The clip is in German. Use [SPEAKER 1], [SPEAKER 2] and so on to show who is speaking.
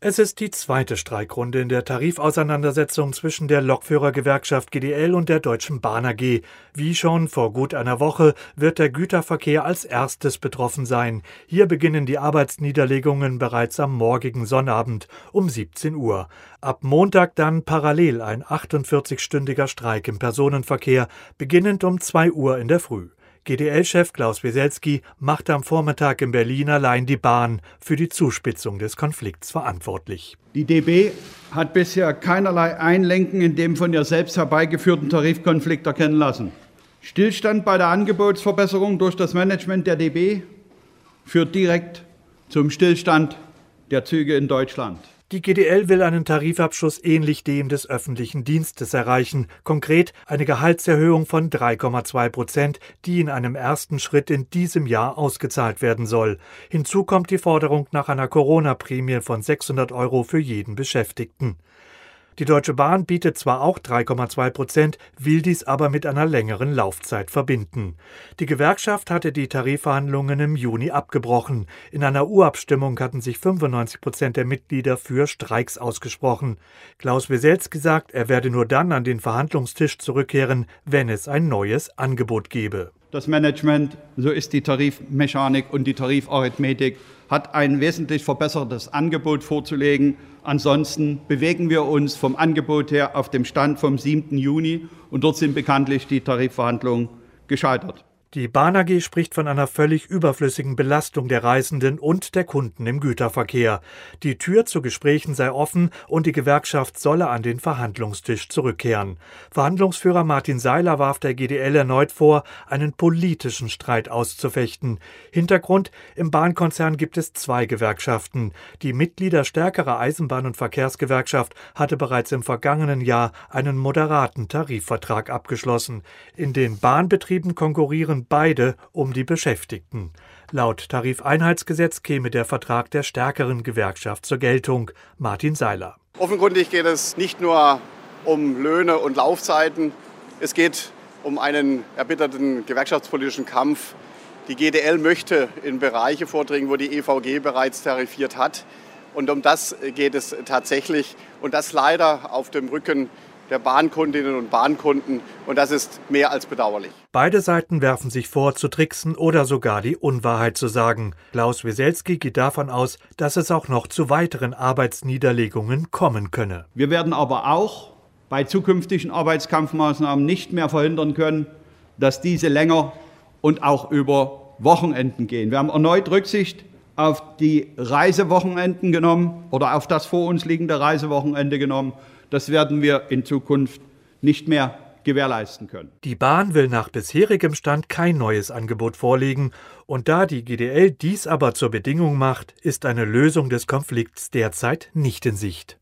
[SPEAKER 1] Es ist die zweite Streikrunde in der Tarifauseinandersetzung zwischen der Lokführergewerkschaft GDL und der Deutschen Bahn AG. Wie schon vor gut einer Woche wird der Güterverkehr als erstes betroffen sein. Hier beginnen die Arbeitsniederlegungen bereits am morgigen Sonnabend um 17 Uhr. Ab Montag dann parallel ein 48-stündiger Streik im Personenverkehr, beginnend um 2 Uhr in der Früh. GDL-Chef Klaus Wieselski machte am Vormittag in Berlin allein die Bahn für die Zuspitzung des Konflikts verantwortlich.
[SPEAKER 2] Die DB hat bisher keinerlei Einlenken in dem von ihr selbst herbeigeführten Tarifkonflikt erkennen lassen. Stillstand bei der Angebotsverbesserung durch das Management der DB führt direkt zum Stillstand der Züge in Deutschland.
[SPEAKER 1] Die GDL will einen Tarifabschluss ähnlich dem des öffentlichen Dienstes erreichen, konkret eine Gehaltserhöhung von 3,2 Prozent, die in einem ersten Schritt in diesem Jahr ausgezahlt werden soll. Hinzu kommt die Forderung nach einer Corona-Prämie von 600 Euro für jeden Beschäftigten. Die Deutsche Bahn bietet zwar auch 3,2 Prozent, will dies aber mit einer längeren Laufzeit verbinden. Die Gewerkschaft hatte die Tarifverhandlungen im Juni abgebrochen. In einer Urabstimmung hatten sich 95 Prozent der Mitglieder für Streiks ausgesprochen. Klaus Weselski sagt, er werde nur dann an den Verhandlungstisch zurückkehren, wenn es ein neues Angebot gebe.
[SPEAKER 2] Das Management, so ist die Tarifmechanik und die Tarifarithmetik, hat ein wesentlich verbessertes Angebot vorzulegen. Ansonsten bewegen wir uns vom Angebot her auf dem Stand vom 7. Juni und dort sind bekanntlich die Tarifverhandlungen gescheitert.
[SPEAKER 1] Die Bahn AG spricht von einer völlig überflüssigen Belastung der Reisenden und der Kunden im Güterverkehr. Die Tür zu Gesprächen sei offen und die Gewerkschaft solle an den Verhandlungstisch zurückkehren. Verhandlungsführer Martin Seiler warf der GDL erneut vor, einen politischen Streit auszufechten. Hintergrund: Im Bahnkonzern gibt es zwei Gewerkschaften. Die Mitglieder stärkerer Eisenbahn- und Verkehrsgewerkschaft hatte bereits im vergangenen Jahr einen moderaten Tarifvertrag abgeschlossen. In den Bahnbetrieben konkurrieren kämpfen beide um die Beschäftigten. Laut Tarifeinheitsgesetz käme der Vertrag der stärkeren Gewerkschaft zur Geltung. Martin Seiler.
[SPEAKER 3] Offenkundig geht es nicht nur um Löhne und Laufzeiten, es geht um einen erbitterten gewerkschaftspolitischen Kampf. Die GDL möchte in Bereiche vordringen, wo die EVG bereits tarifiert hat. Und um das geht es tatsächlich. Und das leider auf dem Rücken der Bahnkundinnen und Bahnkunden. Und das ist mehr als bedauerlich.
[SPEAKER 1] Beide Seiten werfen sich vor, zu tricksen oder sogar die Unwahrheit zu sagen. Klaus Wieselski geht davon aus, dass es auch noch zu weiteren Arbeitsniederlegungen kommen könne.
[SPEAKER 2] Wir werden aber auch bei zukünftigen Arbeitskampfmaßnahmen nicht mehr verhindern können, dass diese länger und auch über Wochenenden gehen. Wir haben erneut Rücksicht auf die Reisewochenenden genommen oder auf das vor uns liegende Reisewochenende genommen. Das werden wir in Zukunft nicht mehr gewährleisten können.
[SPEAKER 1] Die Bahn will nach bisherigem Stand kein neues Angebot vorlegen, und da die GDL dies aber zur Bedingung macht, ist eine Lösung des Konflikts derzeit nicht in Sicht.